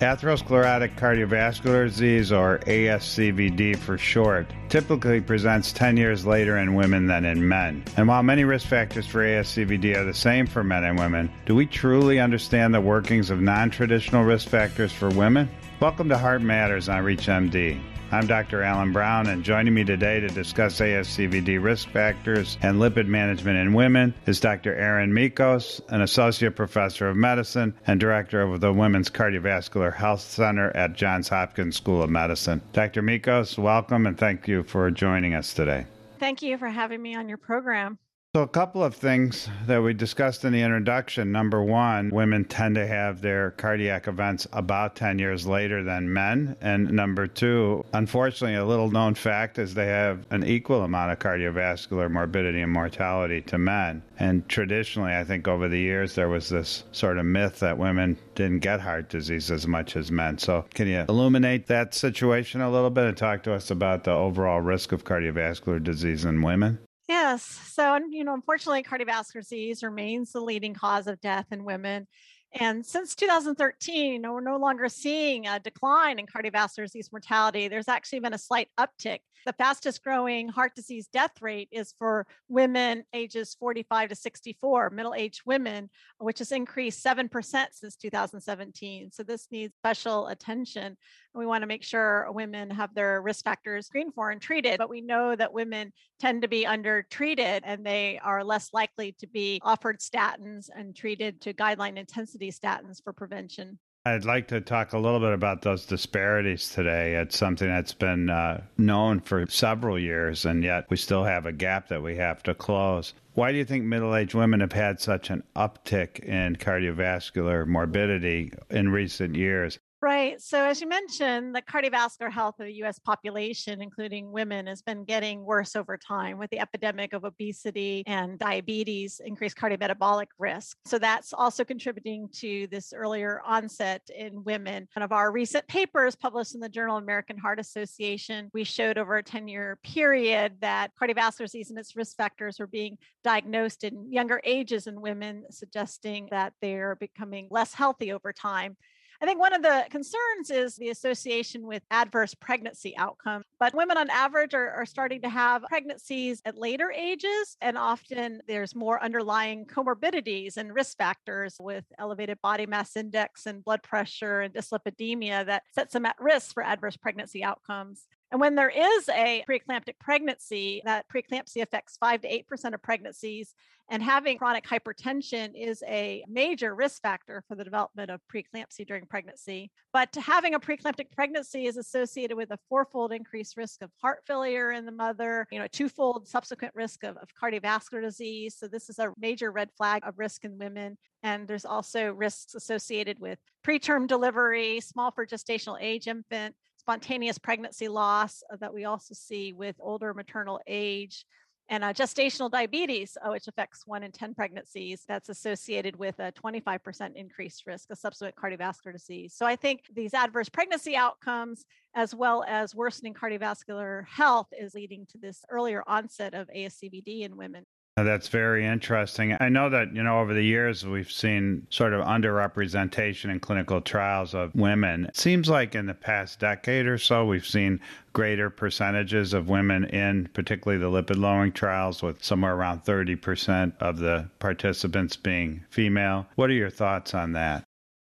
Atherosclerotic cardiovascular disease, or ASCVD for short, typically presents 10 years later in women than in men. And while many risk factors for ASCVD are the same for men and women, do we truly understand the workings of non traditional risk factors for women? Welcome to Heart Matters on ReachMD. I'm Dr. Alan Brown, and joining me today to discuss ASCVD risk factors and lipid management in women is Dr. Erin Michos, an associate professor of medicine and director of the Women's Cardiovascular Health Center at Johns Hopkins School of Medicine. Dr. Michos, welcome and thank you for joining us today. Thank you for having me on your program. So, a couple of things that we discussed in the introduction. Number one, women tend to have their cardiac events about 10 years later than men. And number two, unfortunately, a little known fact is they have an equal amount of cardiovascular morbidity and mortality to men. And traditionally, I think over the years, there was this sort of myth that women didn't get heart disease as much as men. So, can you illuminate that situation a little bit and talk to us about the overall risk of cardiovascular disease in women? Yes. So, you know, unfortunately, cardiovascular disease remains the leading cause of death in women. And since 2013, you know, we're no longer seeing a decline in cardiovascular disease mortality. There's actually been a slight uptick. The fastest growing heart disease death rate is for women ages 45 to 64, middle aged women, which has increased 7% since 2017. So this needs special attention. We want to make sure women have their risk factors screened for and treated, but we know that women tend to be undertreated and they are less likely to be offered statins and treated to guideline intensity statins for prevention. I'd like to talk a little bit about those disparities today. It's something that's been uh, known for several years, and yet we still have a gap that we have to close. Why do you think middle aged women have had such an uptick in cardiovascular morbidity in recent years? Right. So, as you mentioned, the cardiovascular health of the US population, including women, has been getting worse over time with the epidemic of obesity and diabetes, increased cardiometabolic risk. So, that's also contributing to this earlier onset in women. One of our recent papers published in the Journal of American Heart Association, we showed over a 10 year period that cardiovascular disease and its risk factors were being diagnosed in younger ages in women, suggesting that they're becoming less healthy over time. I think one of the concerns is the association with adverse pregnancy outcome. But women on average are, are starting to have pregnancies at later ages, and often there's more underlying comorbidities and risk factors with elevated body mass index and blood pressure and dyslipidemia that sets them at risk for adverse pregnancy outcomes. And when there is a preeclamptic pregnancy, that preeclampsia affects 5 to 8% of pregnancies. And having chronic hypertension is a major risk factor for the development of preeclampsia during pregnancy. But having a preeclamptic pregnancy is associated with a fourfold increased risk of heart failure in the mother, you know, a twofold subsequent risk of, of cardiovascular disease. So this is a major red flag of risk in women. And there's also risks associated with preterm delivery, small for gestational age infant, spontaneous pregnancy loss uh, that we also see with older maternal age and uh, gestational diabetes, uh, which affects one in 10 pregnancies, that's associated with a 25% increased risk of subsequent cardiovascular disease. So I think these adverse pregnancy outcomes, as well as worsening cardiovascular health, is leading to this earlier onset of ASCVD in women. That's very interesting. I know that, you know, over the years we've seen sort of underrepresentation in clinical trials of women. It seems like in the past decade or so, we've seen greater percentages of women in particularly the lipid lowering trials, with somewhere around 30% of the participants being female. What are your thoughts on that?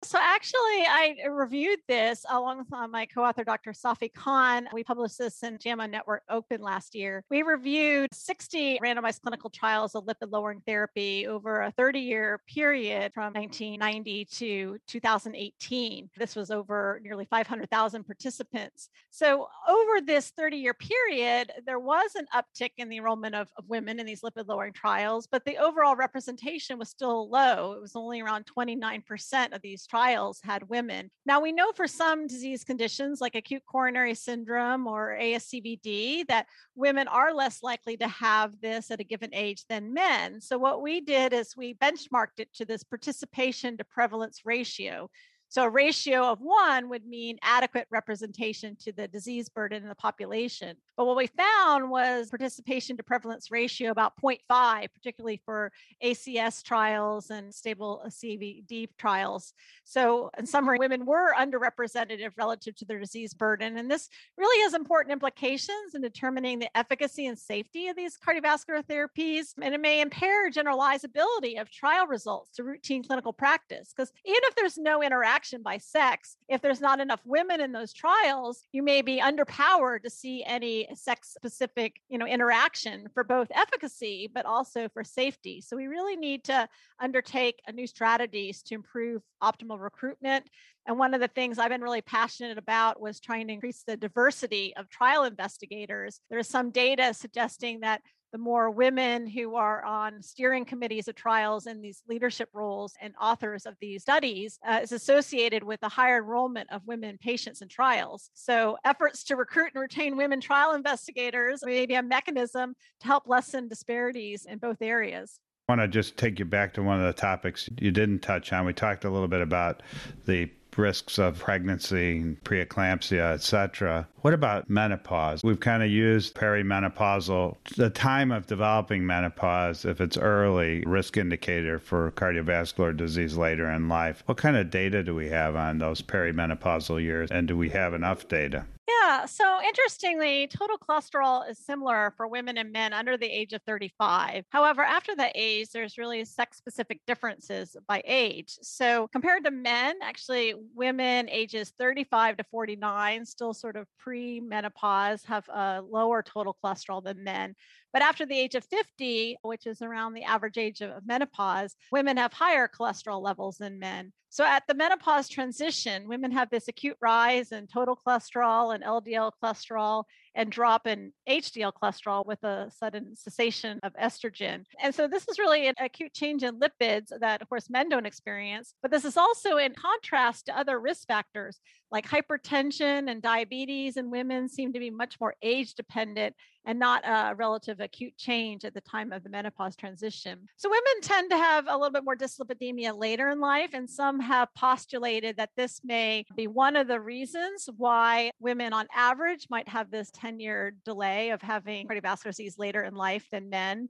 So actually, I reviewed this along with uh, my co-author, Dr. Safi Khan. We published this in JAMA Network Open last year. We reviewed 60 randomized clinical trials of lipid-lowering therapy over a 30-year period from 1990 to 2018. This was over nearly 500,000 participants. So over this 30-year period, there was an uptick in the enrollment of, of women in these lipid-lowering trials, but the overall representation was still low. It was only around 29% of these trials had women. Now, we know for some disease conditions like acute coronary syndrome or ASCVD that women are less likely to have this at a given age than men. So, what we did is we benchmarked it to this participation to prevalence ratio. So a ratio of one would mean adequate representation to the disease burden in the population. But what we found was participation to prevalence ratio about 0.5, particularly for ACS trials and stable uh, CVD trials. So in summary, women were underrepresented relative to their disease burden. And this really has important implications in determining the efficacy and safety of these cardiovascular therapies. And it may impair generalizability of trial results to routine clinical practice. Because even if there's no interaction by sex, if there's not enough women in those trials, you may be underpowered to see any sex specific you know interaction for both efficacy but also for safety. So we really need to undertake a new strategies to improve optimal recruitment. And one of the things I've been really passionate about was trying to increase the diversity of trial investigators. There's some data suggesting that the more women who are on steering committees of trials and these leadership roles and authors of these studies uh, is associated with a higher enrollment of women patients in trials. So, efforts to recruit and retain women trial investigators may be a mechanism to help lessen disparities in both areas. I want to just take you back to one of the topics you didn't touch on. We talked a little bit about the risks of pregnancy, preeclampsia, etc. What about menopause? We've kind of used perimenopausal, the time of developing menopause, if it's early, risk indicator for cardiovascular disease later in life. What kind of data do we have on those perimenopausal years, and do we have enough data? Yeah. So interestingly, total cholesterol is similar for women and men under the age of 35. However, after that age, there's really sex specific differences by age. So compared to men, actually, women ages 35 to 49, still sort of pre menopause, have a lower total cholesterol than men. But after the age of 50, which is around the average age of menopause, women have higher cholesterol levels than men. So at the menopause transition, women have this acute rise in total cholesterol and LDL cholesterol and drop in HDL cholesterol with a sudden cessation of estrogen. And so this is really an acute change in lipids that, of course, men don't experience. But this is also in contrast to other risk factors like hypertension and diabetes in women seem to be much more age dependent and not a relative acute change at the time of the menopause transition. So women tend to have a little bit more dyslipidemia later in life, and some have postulated that this may be one of the reasons why women on average might have this 10 year delay of having cardiovascular disease later in life than men.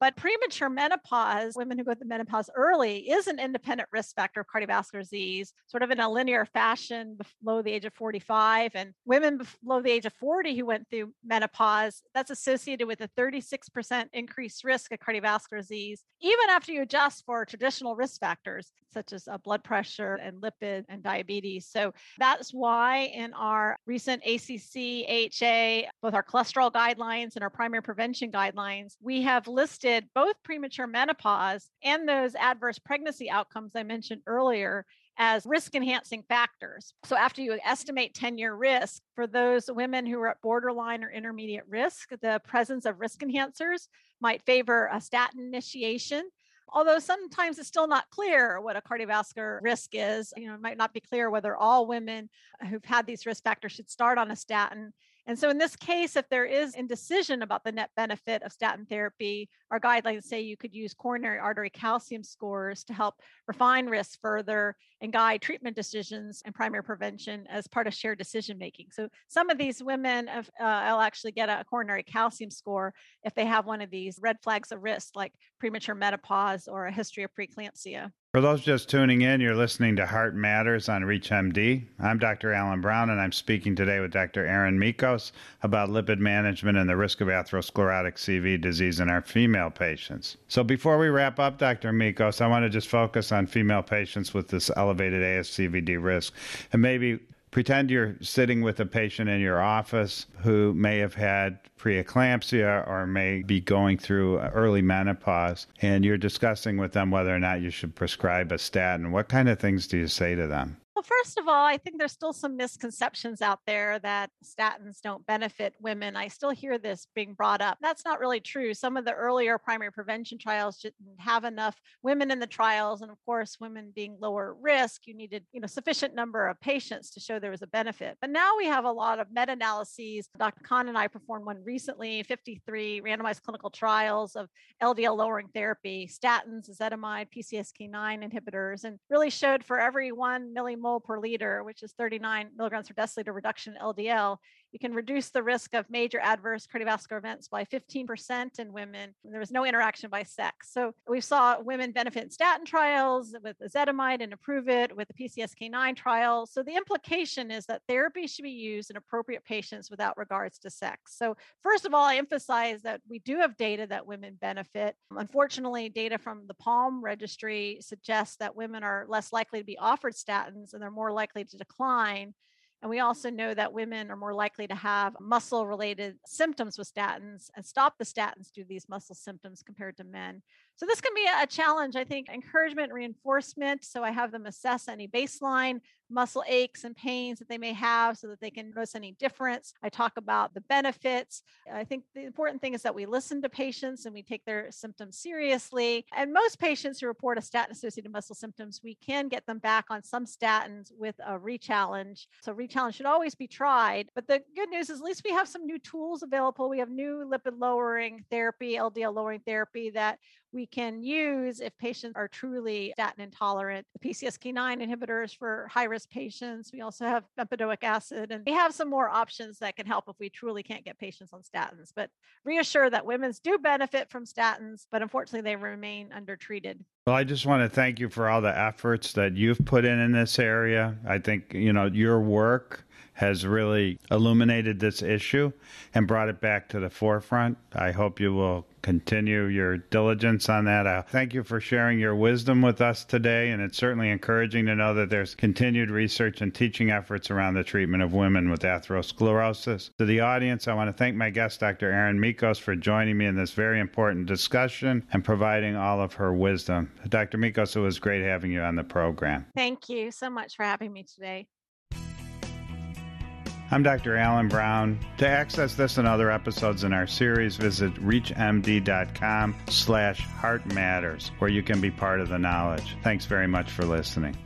But premature menopause, women who go through menopause early, is an independent risk factor of cardiovascular disease, sort of in a linear fashion below the age of 45. And women below the age of 40 who went through menopause, that's associated with a 36% increased risk of cardiovascular disease, even after you adjust for traditional risk factors such as uh, blood pressure and lipid and diabetes. So that's why in our recent ACC, AHA, both our cholesterol guidelines and our primary prevention guidelines, we have listed both premature menopause and those adverse pregnancy outcomes I mentioned earlier as risk enhancing factors. So, after you estimate 10 year risk for those women who are at borderline or intermediate risk, the presence of risk enhancers might favor a statin initiation. Although sometimes it's still not clear what a cardiovascular risk is, you know, it might not be clear whether all women who've had these risk factors should start on a statin. And so, in this case, if there is indecision about the net benefit of statin therapy, our guidelines say you could use coronary artery calcium scores to help refine risk further and guide treatment decisions and primary prevention as part of shared decision making. So, some of these women have, uh, will actually get a coronary calcium score if they have one of these red flags of risk, like premature menopause or a history of preeclampsia. For those just tuning in, you're listening to Heart Matters on ReachMD. I'm Dr. Alan Brown, and I'm speaking today with Dr. Erin Michos about lipid management and the risk of atherosclerotic CV disease in our female patients. So, before we wrap up, Dr. Michos, I want to just focus on female patients with this elevated ASCVD risk and maybe pretend you're sitting with a patient in your office who may have had preeclampsia or may be going through early menopause, and you're discussing with them whether or not you should prescribe a statin. What kind of things do you say to them? Well, first of all, I think there's still some misconceptions out there that statins don't benefit women. I still hear this being brought up. That's not really true. Some of the earlier primary prevention trials didn't have enough women in the trials. And of course, women being lower risk, you needed, you know, sufficient number of patients to show there was a benefit. But now we have a lot of meta-analyses. Dr. Khan and I performed one recently, 53 randomized clinical trials of LDL lowering therapy, statins, ezetimibe, PCSK9 inhibitors, and really showed for every one millimole mole per liter, which is 39 milligrams per deciliter reduction in LDL, you can reduce the risk of major adverse cardiovascular events by 15% in women. There was no interaction by sex. So we saw women benefit in statin trials with ezetimibe and approve It with the PCSK9 trial. So the implication is that therapy should be used in appropriate patients without regards to sex. So first of all, I emphasize that we do have data that women benefit. Unfortunately, data from the PALM registry suggests that women are less likely to be offered statins and they're more likely to decline and we also know that women are more likely to have muscle related symptoms with statins and stop the statins due to these muscle symptoms compared to men. So this can be a challenge. I think encouragement, reinforcement. So I have them assess any baseline muscle aches and pains that they may have so that they can notice any difference. I talk about the benefits. I think the important thing is that we listen to patients and we take their symptoms seriously. And most patients who report a statin associated muscle symptoms, we can get them back on some statins with a rechallenge. So rechallenge should always be tried. But the good news is at least we have some new tools available. We have new lipid lowering therapy, LDL lowering therapy that we can use if patients are truly statin intolerant. The PCSK9 inhibitors for high risk patients. We also have bempedoic acid, and we have some more options that can help if we truly can't get patients on statins. But reassure that women's do benefit from statins, but unfortunately, they remain undertreated. Well, I just want to thank you for all the efforts that you've put in in this area. I think, you know, your work has really illuminated this issue and brought it back to the forefront. I hope you will continue your diligence on that. Uh, thank you for sharing your wisdom with us today, and it's certainly encouraging to know that there's continued research and teaching efforts around the treatment of women with atherosclerosis. To the audience, I want to thank my guest, Dr. Erin Michos, for joining me in this very important discussion and providing all of her wisdom. Dr. Michos, it was great having you on the program. Thank you so much for having me today. I'm Dr. Alan Brown. To access this and other episodes in our series, visit reachmd.com slash heart matters, where you can be part of the knowledge. Thanks very much for listening.